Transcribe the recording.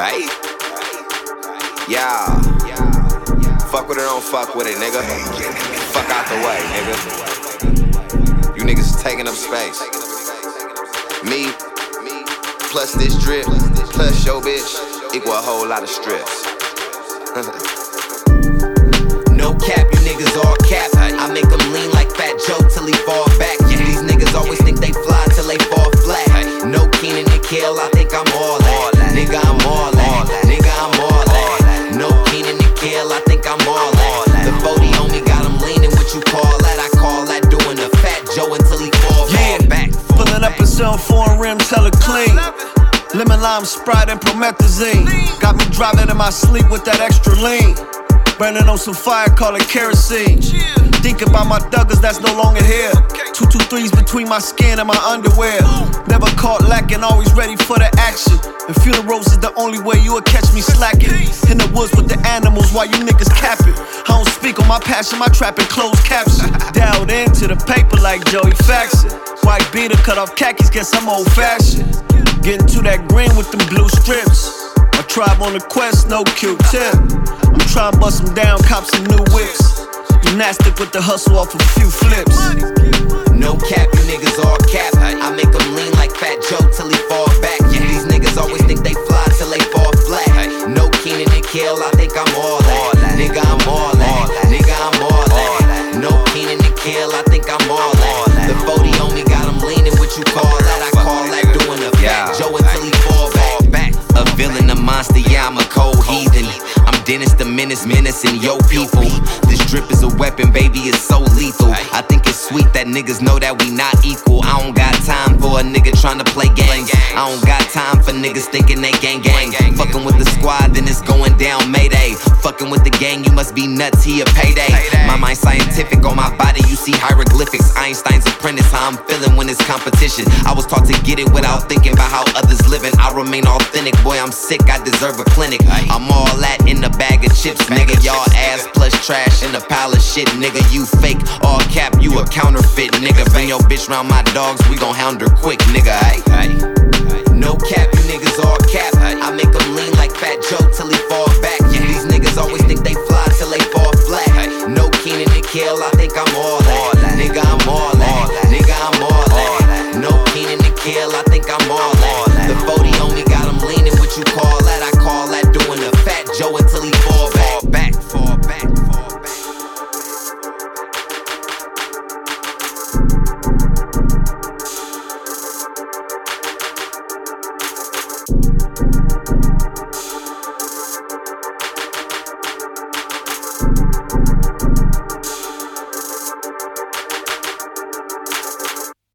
Hey. Yeah. Fuck with it, don't fuck with it, nigga. Fuck out the way, nigga. You niggas taking up space. Me, plus this drip, plus your bitch, equal a whole lot of strips. No cap, you niggas all cap. I make them lean like Fat Joe till he fall back. These niggas always think they fly till they fall flat. No Kenan and Kel, I Selling foreign rims, hella clean. Lemon lime Sprite and promethazine. Got me driving in my sleep with that extra lean. Burning on some fire, call it kerosene. Think about my duggers that's no longer here. Two two threes between my skin and my underwear. Never caught lacking, always ready for the action. And funerals is the only way you will catch me slacking. In the woods with the animals while you niggas capping. I don't speak on my passion, my trapping closed caption. Dialed into the paper like Joey Faxon. White beater cut off khakis, guess I'm old fashioned. Getting to that green with them blue strips. My tribe on the quest, no Q-tip. I'm trying to bust them down, cops some new whips. Gymnastic with the hustle off a few flips. No cap, you niggas all cap. I make them lean like Fat Joe till he fall Menace, menacing yo people. This drip is a weapon, baby, it's so lethal. I think it's sweet that niggas know that we not equal. I don't got time for a nigga trying to play games. I don't got time for niggas thinking they gang gang. Fucking with the squad, then it's going down Mayday. Fucking with the gang, you must be nuts, he a payday. My mind scientific on my body, you see hieroglyphics. Einstein's apprentice, how I'm feeling when it's competition. I was taught to get it without thinking about how others living. I remain authentic, boy, I'm sick, I deserve a clinic. I'm all that in a bag of chips, nigga. Y'all ass plus trash in a pile of shit, nigga. You fake, all cap, you a counterfeit, nigga. Bring your bitch round my dogs, we gon' hound her quick, nigga. Ay,